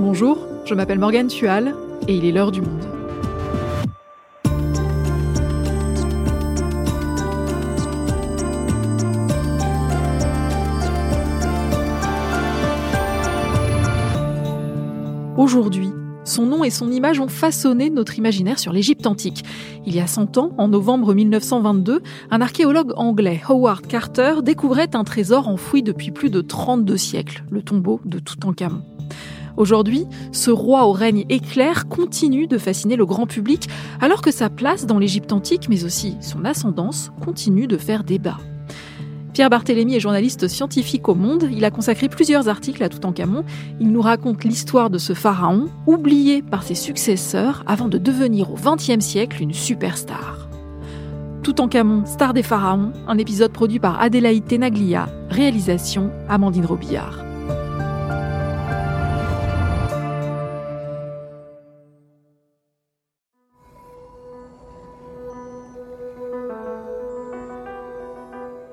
Bonjour, je m'appelle Morgane Tual et il est l'heure du monde. Aujourd'hui, son nom et son image ont façonné notre imaginaire sur l'Égypte antique. Il y a 100 ans, en novembre 1922, un archéologue anglais, Howard Carter, découvrait un trésor enfoui depuis plus de 32 siècles, le tombeau de Toutankhamon. Aujourd'hui, ce roi au règne éclair continue de fasciner le grand public, alors que sa place dans l'Égypte antique, mais aussi son ascendance, continue de faire débat. Pierre Barthélémy est journaliste scientifique au Monde. Il a consacré plusieurs articles à Toutankhamon. Il nous raconte l'histoire de ce pharaon, oublié par ses successeurs avant de devenir au XXe siècle une superstar. Toutankhamon, star des pharaons, un épisode produit par Adélaïde Tenaglia, réalisation Amandine Robillard.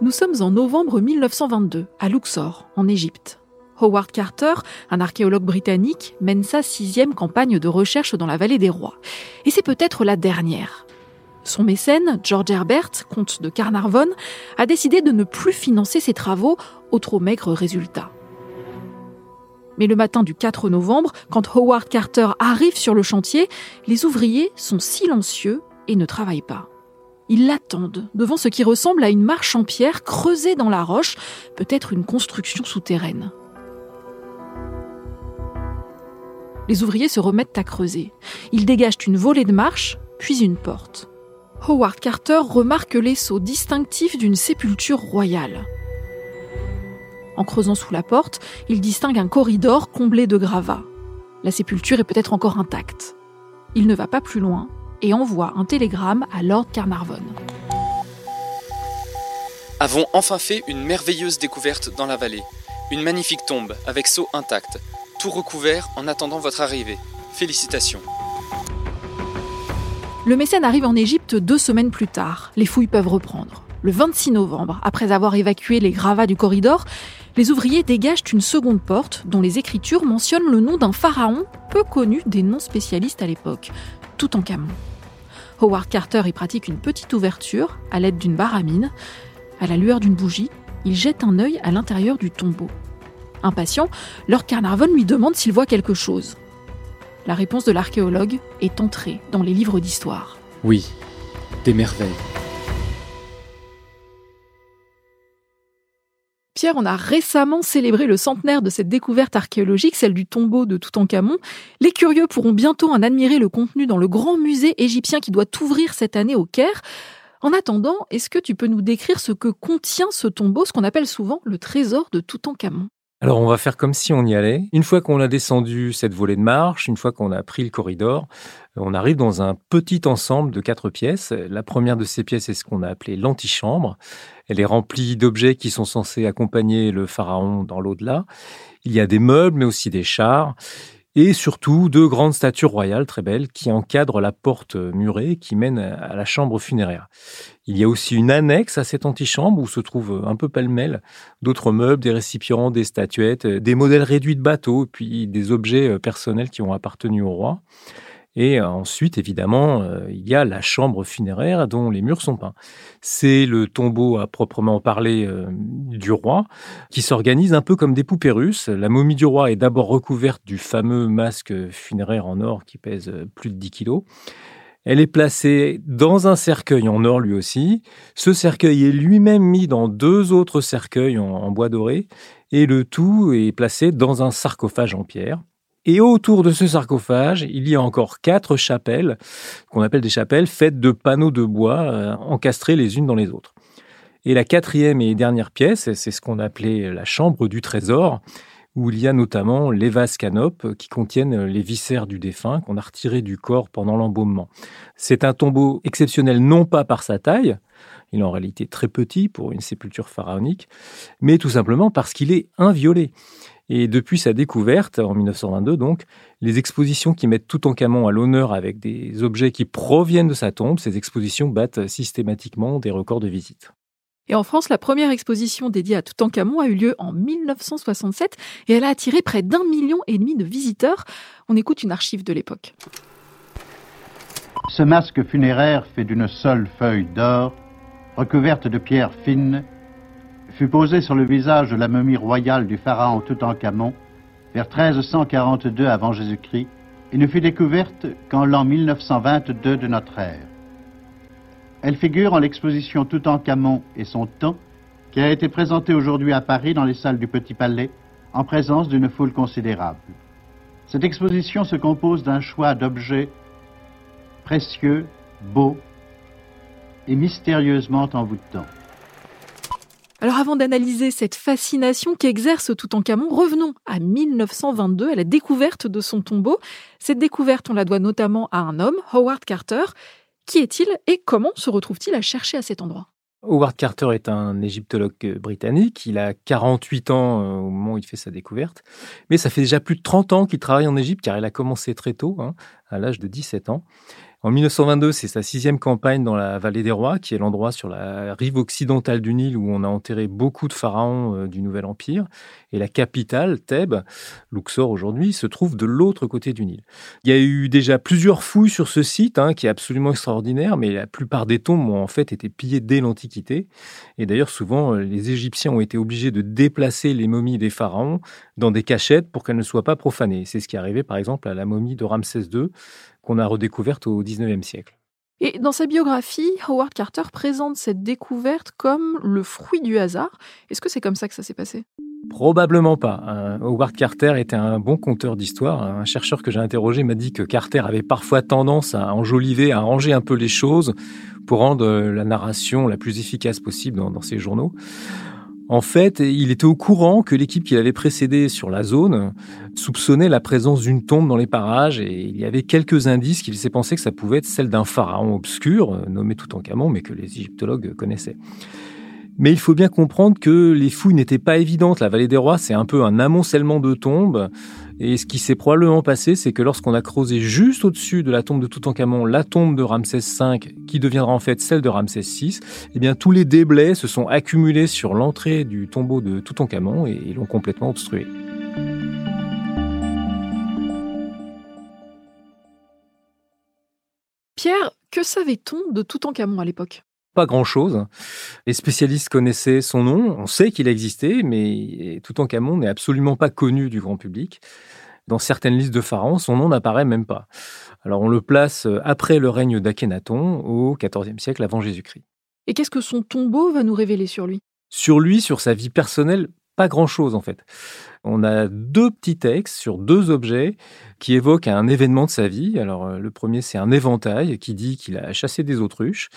Nous sommes en novembre 1922, à Luxor, en Égypte. Howard Carter, un archéologue britannique, mène sa sixième campagne de recherche dans la vallée des rois. Et c'est peut-être la dernière. Son mécène, George Herbert, comte de Carnarvon, a décidé de ne plus financer ses travaux au trop maigre résultat. Mais le matin du 4 novembre, quand Howard Carter arrive sur le chantier, les ouvriers sont silencieux et ne travaillent pas. Ils l'attendent devant ce qui ressemble à une marche en pierre creusée dans la roche, peut-être une construction souterraine. Les ouvriers se remettent à creuser. Ils dégagent une volée de marche, puis une porte. Howard Carter remarque les sauts distinctifs d'une sépulture royale. En creusant sous la porte, il distingue un corridor comblé de gravats. La sépulture est peut-être encore intacte. Il ne va pas plus loin et envoie un télégramme à Lord Carnarvon. Avons enfin fait une merveilleuse découverte dans la vallée. Une magnifique tombe avec seau intact, tout recouvert en attendant votre arrivée. Félicitations. Le mécène arrive en Égypte deux semaines plus tard. Les fouilles peuvent reprendre. Le 26 novembre, après avoir évacué les gravats du corridor, les ouvriers dégagent une seconde porte dont les écritures mentionnent le nom d'un pharaon peu connu des non-spécialistes à l'époque, Toutankhamon. Howard Carter y pratique une petite ouverture à l'aide d'une baramine. À la lueur d'une bougie, il jette un œil à l'intérieur du tombeau. Impatient, Lord Carnarvon lui demande s'il voit quelque chose. La réponse de l'archéologue est entrée dans les livres d'histoire. Oui, des merveilles. Pierre, on a récemment célébré le centenaire de cette découverte archéologique, celle du tombeau de Toutankhamon. Les curieux pourront bientôt en admirer le contenu dans le grand musée égyptien qui doit ouvrir cette année au Caire. En attendant, est-ce que tu peux nous décrire ce que contient ce tombeau, ce qu'on appelle souvent le trésor de Toutankhamon? Alors on va faire comme si on y allait. Une fois qu'on a descendu cette volée de marche, une fois qu'on a pris le corridor, on arrive dans un petit ensemble de quatre pièces. La première de ces pièces est ce qu'on a appelé l'antichambre. Elle est remplie d'objets qui sont censés accompagner le pharaon dans l'au-delà. Il y a des meubles, mais aussi des chars et surtout deux grandes statues royales très belles qui encadrent la porte murée qui mène à la chambre funéraire. Il y a aussi une annexe à cette antichambre où se trouvent un peu pêle-mêle d'autres meubles, des récipients, des statuettes, des modèles réduits de bateaux, puis des objets personnels qui ont appartenu au roi. Et ensuite, évidemment, euh, il y a la chambre funéraire dont les murs sont peints. C'est le tombeau à proprement parler euh, du roi qui s'organise un peu comme des poupées russes. La momie du roi est d'abord recouverte du fameux masque funéraire en or qui pèse euh, plus de 10 kilos. Elle est placée dans un cercueil en or lui aussi. Ce cercueil est lui-même mis dans deux autres cercueils en bois doré et le tout est placé dans un sarcophage en pierre. Et autour de ce sarcophage, il y a encore quatre chapelles, qu'on appelle des chapelles, faites de panneaux de bois euh, encastrés les unes dans les autres. Et la quatrième et dernière pièce, c'est ce qu'on appelait la chambre du trésor, où il y a notamment les vases canopes qui contiennent les viscères du défunt qu'on a retirés du corps pendant l'embaumement. C'est un tombeau exceptionnel non pas par sa taille, il est en réalité très petit pour une sépulture pharaonique, mais tout simplement parce qu'il est inviolé. Et depuis sa découverte, en 1922 donc, les expositions qui mettent tout en camon à l'honneur avec des objets qui proviennent de sa tombe, ces expositions battent systématiquement des records de visite. Et en France, la première exposition dédiée à Toutankhamon a eu lieu en 1967 et elle a attiré près d'un million et demi de visiteurs. On écoute une archive de l'époque. Ce masque funéraire fait d'une seule feuille d'or, recouverte de pierres fines, fut posé sur le visage de la momie royale du pharaon Toutankhamon vers 1342 avant Jésus-Christ et ne fut découverte qu'en l'an 1922 de notre ère. Elle figure en l'exposition Toutankhamon et son temps, qui a été présentée aujourd'hui à Paris dans les salles du Petit Palais, en présence d'une foule considérable. Cette exposition se compose d'un choix d'objets précieux, beaux et mystérieusement envoûtants. Alors avant d'analyser cette fascination qu'exerce Toutankhamon, revenons à 1922, à la découverte de son tombeau. Cette découverte, on la doit notamment à un homme, Howard Carter, qui est-il et comment se retrouve-t-il à chercher à cet endroit? Howard Carter est un égyptologue britannique. Il a 48 ans euh, au moment où il fait sa découverte. Mais ça fait déjà plus de 30 ans qu'il travaille en Égypte, car il a commencé très tôt, hein, à l'âge de 17 ans. En 1922, c'est sa sixième campagne dans la vallée des rois, qui est l'endroit sur la rive occidentale du Nil où on a enterré beaucoup de pharaons euh, du Nouvel Empire. Et la capitale, Thèbes, Luxor aujourd'hui, se trouve de l'autre côté du Nil. Il y a eu déjà plusieurs fouilles sur ce site, hein, qui est absolument extraordinaire, mais la plupart des tombes ont en fait été pillées dès l'Antiquité. Et d'ailleurs, souvent, euh, les Égyptiens ont été obligés de déplacer les momies des pharaons dans des cachettes pour qu'elles ne soient pas profanées. C'est ce qui est arrivé, par exemple, à la momie de Ramsès II, qu'on a redécouverte au XIXe siècle. Et dans sa biographie, Howard Carter présente cette découverte comme le fruit du hasard. Est-ce que c'est comme ça que ça s'est passé? Probablement pas. Howard Carter était un bon conteur d'histoire. Un chercheur que j'ai interrogé m'a dit que Carter avait parfois tendance à enjoliver, à arranger un peu les choses pour rendre la narration la plus efficace possible dans, dans ses journaux. En fait, il était au courant que l'équipe qui l'avait précédé sur la zone soupçonnait la présence d'une tombe dans les parages et il y avait quelques indices qui laissaient penser que ça pouvait être celle d'un pharaon obscur, nommé Toutankhamon, mais que les égyptologues connaissaient. Mais il faut bien comprendre que les fouilles n'étaient pas évidentes. La vallée des rois, c'est un peu un amoncellement de tombes. Et ce qui s'est probablement passé, c'est que lorsqu'on a creusé juste au-dessus de la tombe de Toutankhamon la tombe de Ramsès V, qui deviendra en fait celle de Ramsès VI, eh bien tous les déblais se sont accumulés sur l'entrée du tombeau de Toutankhamon et l'ont complètement obstrué. Pierre, que savait-on de Toutankhamon à l'époque? Pas grand-chose. Les spécialistes connaissaient son nom, on sait qu'il existait, mais Toutankhamon n'est absolument pas connu du grand public. Dans certaines listes de pharaons, son nom n'apparaît même pas. Alors on le place après le règne d'Akhenaton, au XIVe siècle avant Jésus-Christ. Et qu'est-ce que son tombeau va nous révéler sur lui? Sur lui, sur sa vie personnelle, pas grand-chose en fait. On a deux petits textes sur deux objets qui évoquent un événement de sa vie. Alors euh, le premier c'est un éventail qui dit qu'il a chassé des autruches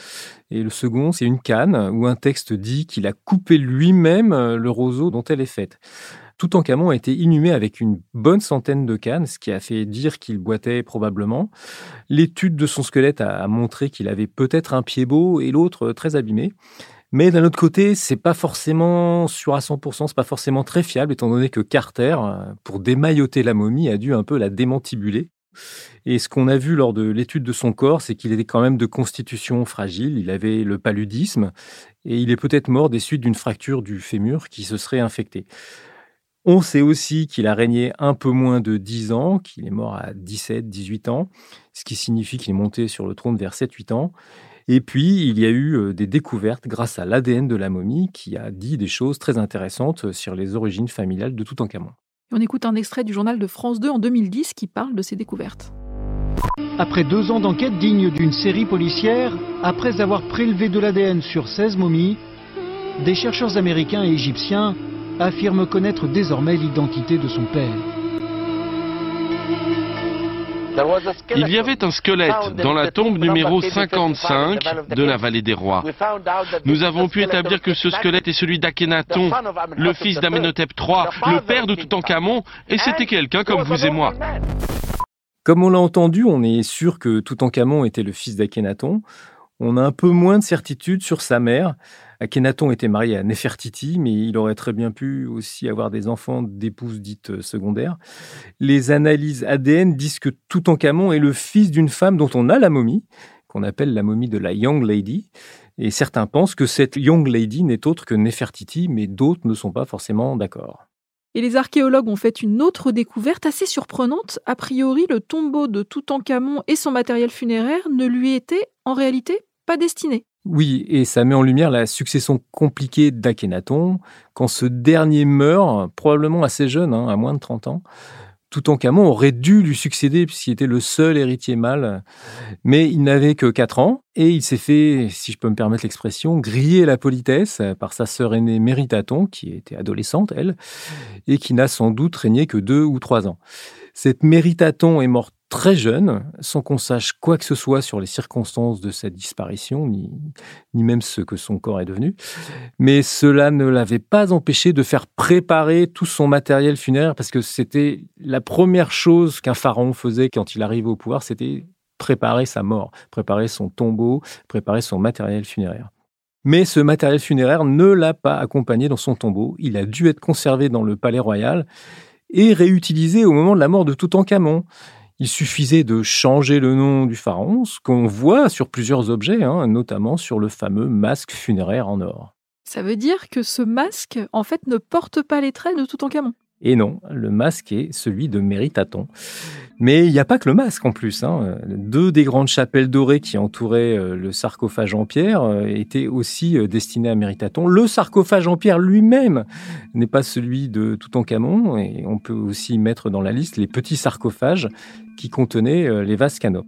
et le second c'est une canne où un texte dit qu'il a coupé lui-même euh, le roseau dont elle est faite. Toutankhamon a été inhumé avec une bonne centaine de cannes, ce qui a fait dire qu'il boitait probablement. L'étude de son squelette a montré qu'il avait peut-être un pied beau et l'autre très abîmé. Mais d'un autre côté, c'est pas forcément sûr à 100%, c'est pas forcément très fiable, étant donné que Carter, euh, pour démailloter la momie, a dû un peu la démantibuler. Et ce qu'on a vu lors de l'étude de son corps, c'est qu'il était quand même de constitution fragile, il avait le paludisme, et il est peut-être mort des suites d'une fracture du fémur qui se serait infectée. On sait aussi qu'il a régné un peu moins de 10 ans, qu'il est mort à 17, 18 ans, ce qui signifie qu'il est monté sur le trône vers 7-8 ans. Et puis, il y a eu euh, des découvertes grâce à l'ADN de la momie qui a dit des choses très intéressantes sur les origines familiales de Toutankhamon. On écoute un extrait du journal de France 2 en 2010 qui parle de ces découvertes. Après deux ans d'enquête digne d'une série policière, après avoir prélevé de l'ADN sur 16 momies, des chercheurs américains et égyptiens affirment connaître désormais l'identité de son père. Il y avait un squelette dans la tombe numéro 55 de la vallée des rois. Nous avons pu établir que ce squelette est celui d'Akhenaton, le fils d'Amenhotep III, le père de Toutankhamon, et c'était quelqu'un comme vous et moi. Comme on l'a entendu, on est sûr que Toutankhamon était le fils d'Akhenaton. On a un peu moins de certitude sur sa mère. Akhenaton était marié à Nefertiti, mais il aurait très bien pu aussi avoir des enfants d'épouses dites euh, secondaires. Les analyses ADN disent que Toutankhamon est le fils d'une femme dont on a la momie, qu'on appelle la momie de la Young Lady. Et certains pensent que cette Young Lady n'est autre que Nefertiti, mais d'autres ne sont pas forcément d'accord. Et les archéologues ont fait une autre découverte assez surprenante. A priori, le tombeau de Toutankhamon et son matériel funéraire ne lui étaient en réalité pas destinés. Oui, et ça met en lumière la succession compliquée d'Akhenaton. Quand ce dernier meurt, probablement assez jeune, hein, à moins de 30 ans, Toutankhamon aurait dû lui succéder puisqu'il était le seul héritier mâle, mais il n'avait que 4 ans et il s'est fait, si je peux me permettre l'expression, griller la politesse par sa sœur aînée Méritaton, qui était adolescente, elle, et qui n'a sans doute régné que 2 ou 3 ans. Cette Méritaton est morte très jeune, sans qu'on sache quoi que ce soit sur les circonstances de sa disparition, ni, ni même ce que son corps est devenu. Mais cela ne l'avait pas empêché de faire préparer tout son matériel funéraire, parce que c'était la première chose qu'un pharaon faisait quand il arrivait au pouvoir, c'était préparer sa mort, préparer son tombeau, préparer son matériel funéraire. Mais ce matériel funéraire ne l'a pas accompagné dans son tombeau. Il a dû être conservé dans le palais royal et réutilisé au moment de la mort de Toutankhamon. Il suffisait de changer le nom du pharaon, ce qu'on voit sur plusieurs objets, hein, notamment sur le fameux masque funéraire en or. Ça veut dire que ce masque, en fait, ne porte pas les traits de Toutankhamon et non, le masque est celui de Méritaton. Mais il n'y a pas que le masque en plus. Hein. Deux des grandes chapelles dorées qui entouraient euh, le sarcophage en pierre euh, étaient aussi euh, destinées à Méritaton. Le sarcophage en pierre lui-même n'est pas celui de Toutankhamon et on peut aussi mettre dans la liste les petits sarcophages qui contenaient les vases canaux.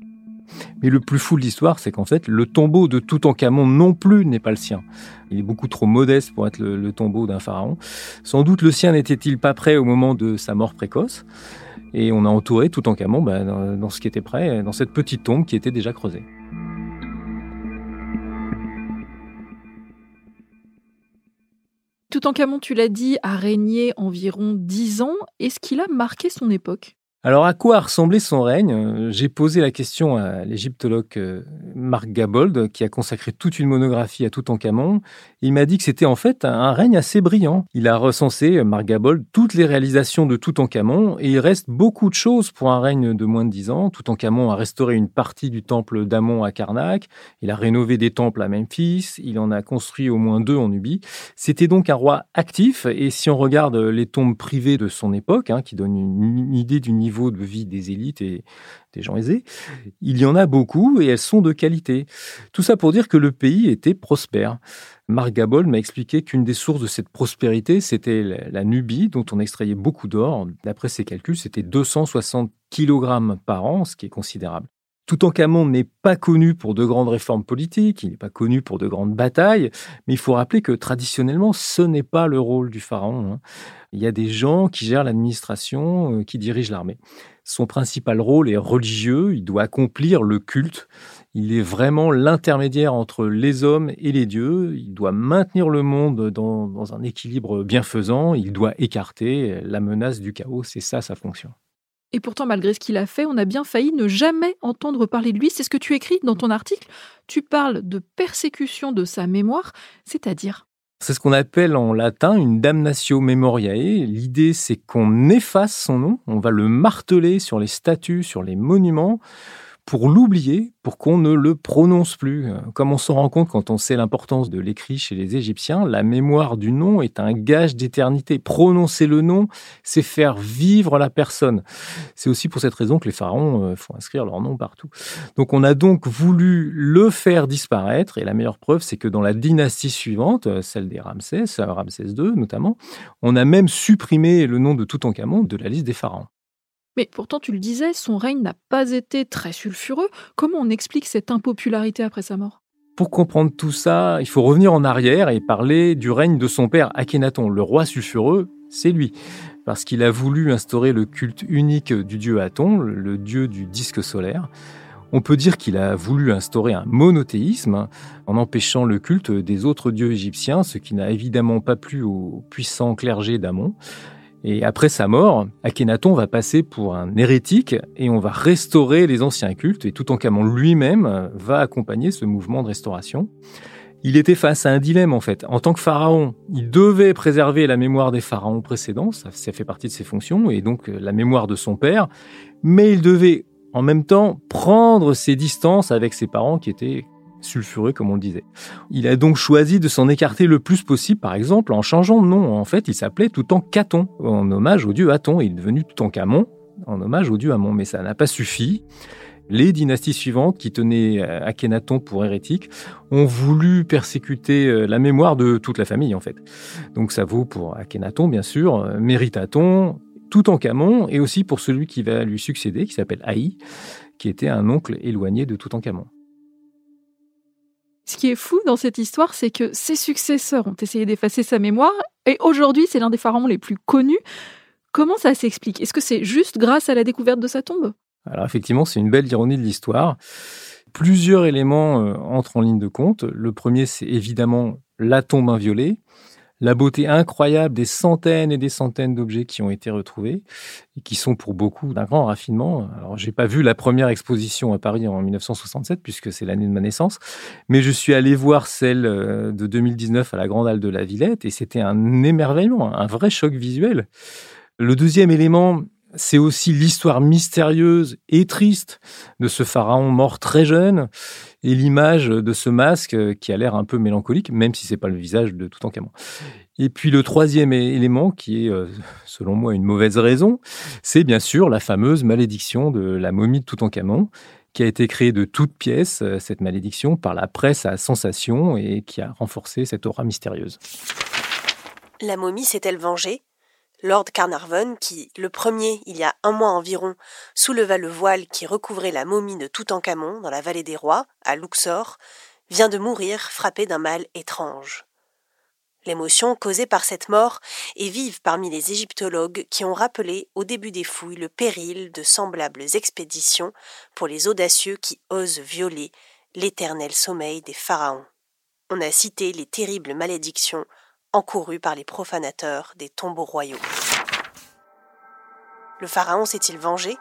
Mais le plus fou de l'histoire, c'est qu'en fait, le tombeau de Toutankhamon non plus n'est pas le sien. Il est beaucoup trop modeste pour être le, tombeau d'un pharaon. Sans doute le sien n'était-il pas prêt au moment de sa mort précoce. Et on a entouré Toutankhamon bah, dans ce qui était prêt, dans cette petite tombe qui était déjà creusée. Toutankhamon, tu l'as dit, a régné environ dix ans. Est-ce qu'il a marqué son époque? Alors, à quoi ressemblait son règne? J'ai posé la question à l'égyptologue euh, Marc Gabold, qui a consacré toute une monographie à Toutankhamon. Il m'a dit que c'était en fait un règne assez brillant. Il a recensé, euh, Marc Gabold, toutes les réalisations de Toutankhamon, et il reste beaucoup de choses pour un règne de moins de dix ans. Toutankhamon a restauré une partie du temple d'Amon à Karnak, il a rénové des temples à Memphis, il en a construit au moins deux en Nubie. C'était donc un roi actif, et si on regarde les tombes privées de son époque, hein, qui donnent une idée du niveau niveau de vie des élites et des gens aisés, il y en a beaucoup et elles sont de qualité. Tout ça pour dire que le pays était prospère. Marc Gabol m'a expliqué qu'une des sources de cette prospérité, c'était la Nubie, dont on extrayait beaucoup d'or. D'après ses calculs, c'était 260 kg par an, ce qui est considérable. Toutankhamon n'est pas connu pour de grandes réformes politiques, il n'est pas connu pour de grandes batailles, mais il faut rappeler que traditionnellement, ce n'est pas le rôle du pharaon. Hein. Il y a des gens qui gèrent l'administration, euh, qui dirigent l'armée. Son principal rôle est religieux, il doit accomplir le culte. Il est vraiment l'intermédiaire entre les hommes et les dieux. Il doit maintenir le monde dans un équilibre bienfaisant. Il doit écarter la menace du chaos. C'est ça sa fonction. Et pourtant, malgré ce qu'il a fait, on a bien failli ne jamais entendre parler de lui. C'est ce que tu écris dans ton article. Tu parles de persécution de sa mémoire, c'est-à-dire c'est ce qu'on appelle en latin une damnatio memoriae. L'idée, c'est qu'on efface son nom, on va le marteler sur les statues, sur les monuments, pour l'oublier, pour qu'on ne le prononce plus. Comme on s'en rend compte quand on sait l'importance de l'écrit chez les Égyptiens, la mémoire du nom est un gage d'éternité. Prononcer le nom, c'est faire vivre la personne. C'est aussi pour cette raison que les pharaons euh, font inscrire leur nom partout. Donc on a donc voulu le faire disparaître, et la meilleure preuve, c'est que dans la dynastie suivante, euh, celle des Ramsès, euh, Ramsès II notamment, on a même supprimé le nom de Toutankhamon de la liste des pharaons. Mais pourtant, tu le disais, son règne n'a pas été très sulfureux. Comment on explique cette impopularité après sa mort? Pour comprendre tout ça, il faut revenir en arrière et parler du règne de son père Akhenaton. Le roi sulfureux, c'est lui, parce qu'il a voulu instaurer le culte unique du dieu Aton, le dieu du disque solaire. On peut dire qu'il a voulu instaurer un monothéisme en empêchant le culte des autres dieux égyptiens, ce qui n'a évidemment pas plu au puissant clergé d'Amon. Et après sa mort, Akhenaton va passer pour un hérétique et on va restaurer les anciens cultes et Toutankhamon lui-même va accompagner ce mouvement de restauration. Il était face à un dilemme en fait. En tant que pharaon, il devait préserver la mémoire des pharaons précédents, ça, ça fait partie de ses fonctions, et donc euh, la mémoire de son père, mais il devait en même temps prendre ses distances avec ses parents qui étaient sulfureux comme on le disait. Il a donc choisi de s'en écarter le plus possible, par exemple, en changeant de nom. En fait, il s'appelait Toutankhaton, en hommage au dieu Aton. Il est devenu Toutankhamon, en hommage au dieu Amon, mais ça n'a pas suffi. Les dynasties suivantes, qui tenaient Akhenaton pour hérétique, ont voulu persécuter euh, la mémoire de toute la famille, en fait. Donc ça vaut pour Akhenaton, bien sûr, euh, Méritaton, Toutankhamon, et aussi pour celui qui va lui succéder, qui s'appelle Haï, qui était un oncle éloigné de Toutankhamon. Ce qui est fou dans cette histoire, c'est que ses successeurs ont essayé d'effacer sa mémoire, et aujourd'hui, c'est l'un des pharaons les plus connus. Comment ça s'explique? Est-ce que c'est juste grâce à la découverte de sa tombe? Alors effectivement, c'est une belle ironie de l'histoire. Plusieurs éléments euh, entrent en ligne de compte. Le premier, c'est évidemment la tombe inviolée la beauté incroyable des centaines et des centaines d'objets qui ont été retrouvés et qui sont pour beaucoup d'un grand raffinement. Alors, j'ai pas vu la première exposition à Paris en 1967 puisque c'est l'année de ma naissance, mais je suis allé voir celle euh, de 2019 à la Grande Halle de la Villette et c'était un émerveillement, un vrai choc visuel. Le deuxième élément, c'est aussi l'histoire mystérieuse et triste de ce pharaon mort très jeune et l'image de ce masque qui a l'air un peu mélancolique, même si c'est pas le visage de Toutankhamon. Et puis le troisième élément, qui est euh, selon moi une mauvaise raison, c'est bien sûr la fameuse malédiction de la momie de Toutankhamon, qui a été créée de toutes pièces, euh, cette malédiction, par la presse à sensation et qui a renforcé cette aura mystérieuse. La momie s'est-elle vengée? Lord Carnarvon, qui, le premier, il y a un mois environ, souleva le voile qui recouvrait la momie de Toutankhamon dans la vallée des rois, à Luxor, vient de mourir frappé d'un mal étrange. L'émotion causée par cette mort est vive parmi les égyptologues qui ont rappelé au début des fouilles le péril de semblables expéditions pour les audacieux qui osent violer l'éternel sommeil des pharaons. On a cité les terribles malédictions encouru par les profanateurs des tombeaux royaux. Le pharaon s'est-il vengé?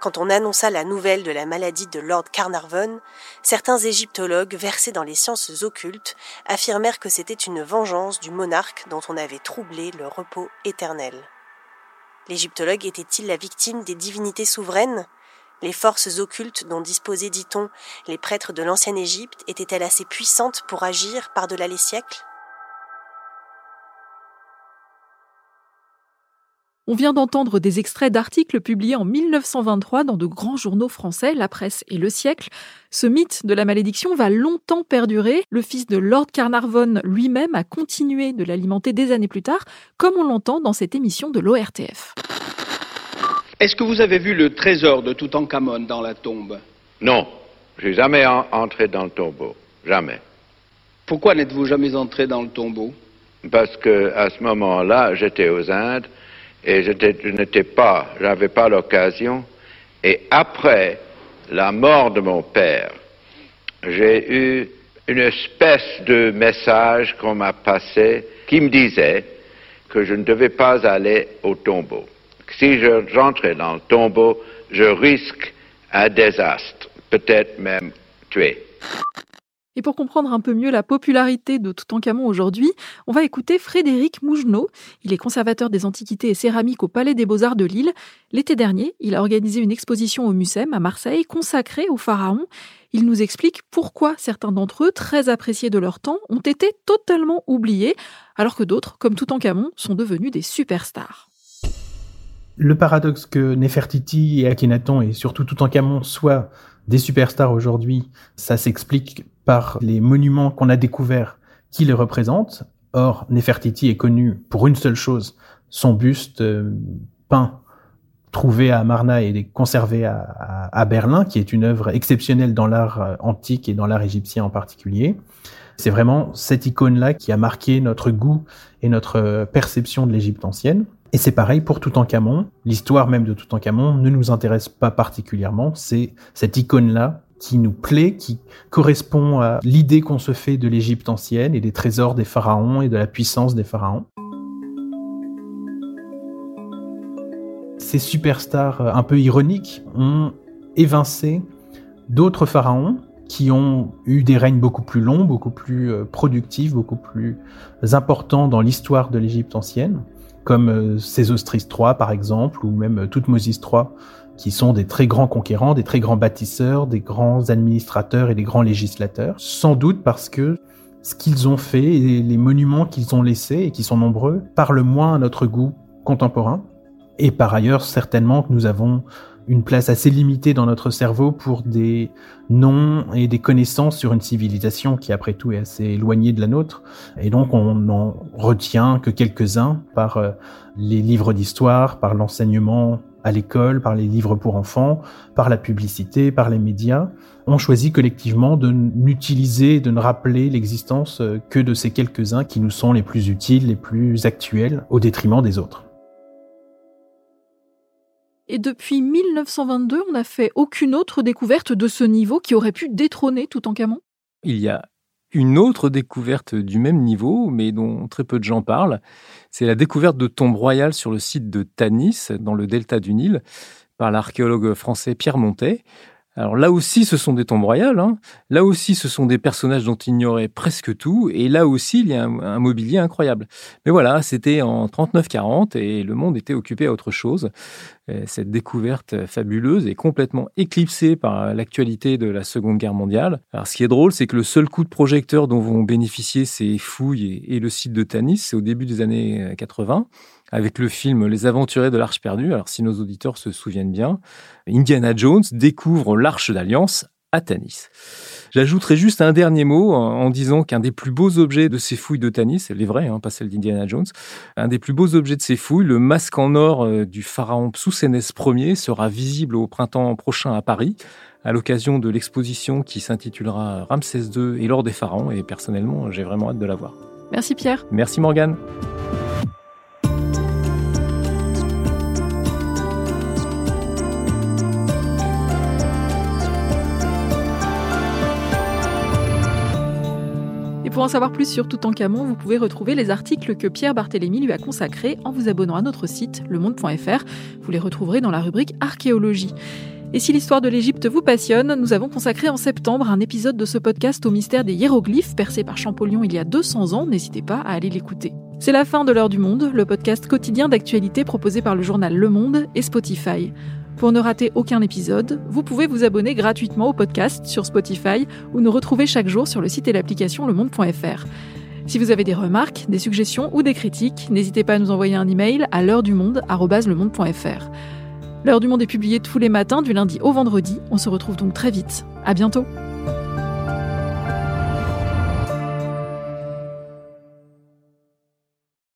Quand on annonça la nouvelle de la maladie de Lord Carnarvon, certains égyptologues versés dans les sciences occultes affirmèrent que c'était une vengeance du monarque dont on avait troublé le repos éternel. L'égyptologue était-il la victime des divinités souveraines? Les forces occultes dont disposaient, dit-on, les prêtres de l'ancienne Égypte étaient-elles assez puissantes pour agir par-delà les siècles? On vient d'entendre des extraits d'articles publiés en 1923 dans de grands journaux français, La Presse et Le Siècle. Ce mythe de la malédiction va longtemps perdurer. Le fils de Lord Carnarvon lui-même a continué de l'alimenter des années plus tard, comme on l'entend dans cette émission de l'ORTF. Est-ce que vous avez vu le trésor de Toutankhamon dans la tombe? Non, je n'ai jamais entré dans le tombeau, jamais. Pourquoi n'êtes-vous jamais entré dans le tombeau? Parce que à ce moment-là, j'étais aux Indes et je n'étais pas, j'avais pas l'occasion. Et après la mort de mon père, j'ai eu une espèce de message qu'on m'a passé qui me disait que je ne devais pas aller au tombeau. Si je rentrais dans le tombeau, je risque un désastre, peut-être même tuer. Et pour comprendre un peu mieux la popularité de Toutankhamon aujourd'hui, on va écouter Frédéric Mougenot. Il est conservateur des antiquités et céramiques au Palais des Beaux-Arts de Lille. L'été dernier, il a organisé une exposition au Mucem à Marseille consacrée au pharaon. Il nous explique pourquoi certains d'entre eux, très appréciés de leur temps, ont été totalement oubliés, alors que d'autres, comme Toutankhamon, sont devenus des superstars. Le paradoxe que Nefertiti et Akhenaton et surtout Toutankhamon soient des superstars aujourd'hui, ça s'explique par les monuments qu'on a découverts qui les représentent. Or, Nefertiti est connu pour une seule chose, son buste euh, peint trouvé à Amarna et conservé à, Berlin, qui est une œuvre exceptionnelle dans l'art euh, antique et dans l'art égyptien en particulier. C'est vraiment cette icône-là qui a marqué notre goût et notre euh, perception de l'Égypte ancienne. Et c'est pareil pour Toutankhamon. L'histoire même de Toutankhamon ne nous intéresse pas particulièrement. C'est cette icône-là qui nous plaît, qui correspond à l'idée qu'on se fait de l'Égypte ancienne et des trésors des pharaons et de la puissance des pharaons. Ces superstars euh, un peu ironiques ont évincé d'autres pharaons qui ont eu des règnes beaucoup plus longs, beaucoup plus euh, productifs, beaucoup plus importants dans l'histoire de l'Égypte ancienne, comme Sésostris III par exemple, ou même Toutmosis III qui sont des très grands conquérants, des très grands bâtisseurs, des grands administrateurs et des grands législateurs, sans doute parce que ce qu'ils ont fait et les monuments qu'ils ont laissés, et qui sont nombreux, parlent moins à notre goût contemporain. Et par ailleurs, certainement que nous avons une place assez limitée dans notre cerveau pour des noms et des connaissances sur une civilisation qui, après tout, est assez éloignée de la nôtre. Et donc, on n'en retient que quelques-uns par euh, les livres d'histoire, par l'enseignement à l'école, par les livres pour enfants, par la publicité, par les médias, on choisit collectivement de n'utiliser, de ne rappeler l'existence euh, que de ces quelques-uns qui nous sont les plus utiles, les plus actuels, au détriment des autres. Et depuis 1922, on n'a fait aucune autre découverte de ce niveau qui aurait pu détrôner Toutankhamon? Il y a une autre découverte du même niveau, mais dont très peu de gens parlent. C'est la découverte de tombes royales sur le site de Tanis, dans le delta du Nil, par l'archéologue français Pierre Montet. Alors là aussi, ce sont des tombes royales. Hein. Là aussi, ce sont des personnages dont il ignorait presque tout. Et là aussi, il y a un, mobilier incroyable. Mais voilà, c'était en 39-40 et le monde était occupé à autre chose. Cette découverte fabuleuse est complètement éclipsée par l'actualité de la Seconde Guerre mondiale. Alors ce qui est drôle, c'est que le seul coup de projecteur dont vont bénéficier ces fouilles et, le site de Tanis, c'est au début des années 80 avec le film Les Aventuriers de l'Arche perdue. Alors si nos auditeurs se souviennent bien, Indiana Jones découvre l'Arche d'Alliance à Tanis. J'ajouterai juste un dernier mot en disant qu'un des plus beaux objets de ces fouilles de Tanis, les vrais, hein, pas celles d'Indiana Jones, un des plus beaux objets de ces fouilles, le masque en or euh, du pharaon Psousénès Ier, sera visible au printemps prochain à Paris à l'occasion de l'exposition qui s'intitulera Ramsès II et l'or des pharaons. Et personnellement, j'ai vraiment hâte de la voir. Merci Pierre. Merci Morgane. Pour en savoir plus sur Toutankhamon, vous pouvez retrouver les articles que Pierre Barthélémy lui a consacrés en vous abonnant à notre site lemonde.fr. Vous les retrouverez dans la rubrique archéologie. Et si l'histoire de l'Égypte vous passionne, nous avons consacré en septembre un épisode de ce podcast au mystère des hiéroglyphes percés par Champollion il y a 200 ans. N'hésitez pas à aller l'écouter. C'est la fin de l'heure du monde, le podcast quotidien d'actualité proposé par le journal Le Monde et Spotify. Pour ne rater aucun épisode, vous pouvez vous abonner gratuitement au podcast sur Spotify ou nous retrouver chaque jour sur le site et l'application lemonde.fr. Si vous avez des remarques, des suggestions ou des critiques, n'hésitez pas à nous envoyer un email à l'heure du monde. L'heure du monde est publiée tous les matins du lundi au vendredi. On se retrouve donc très vite. À bientôt.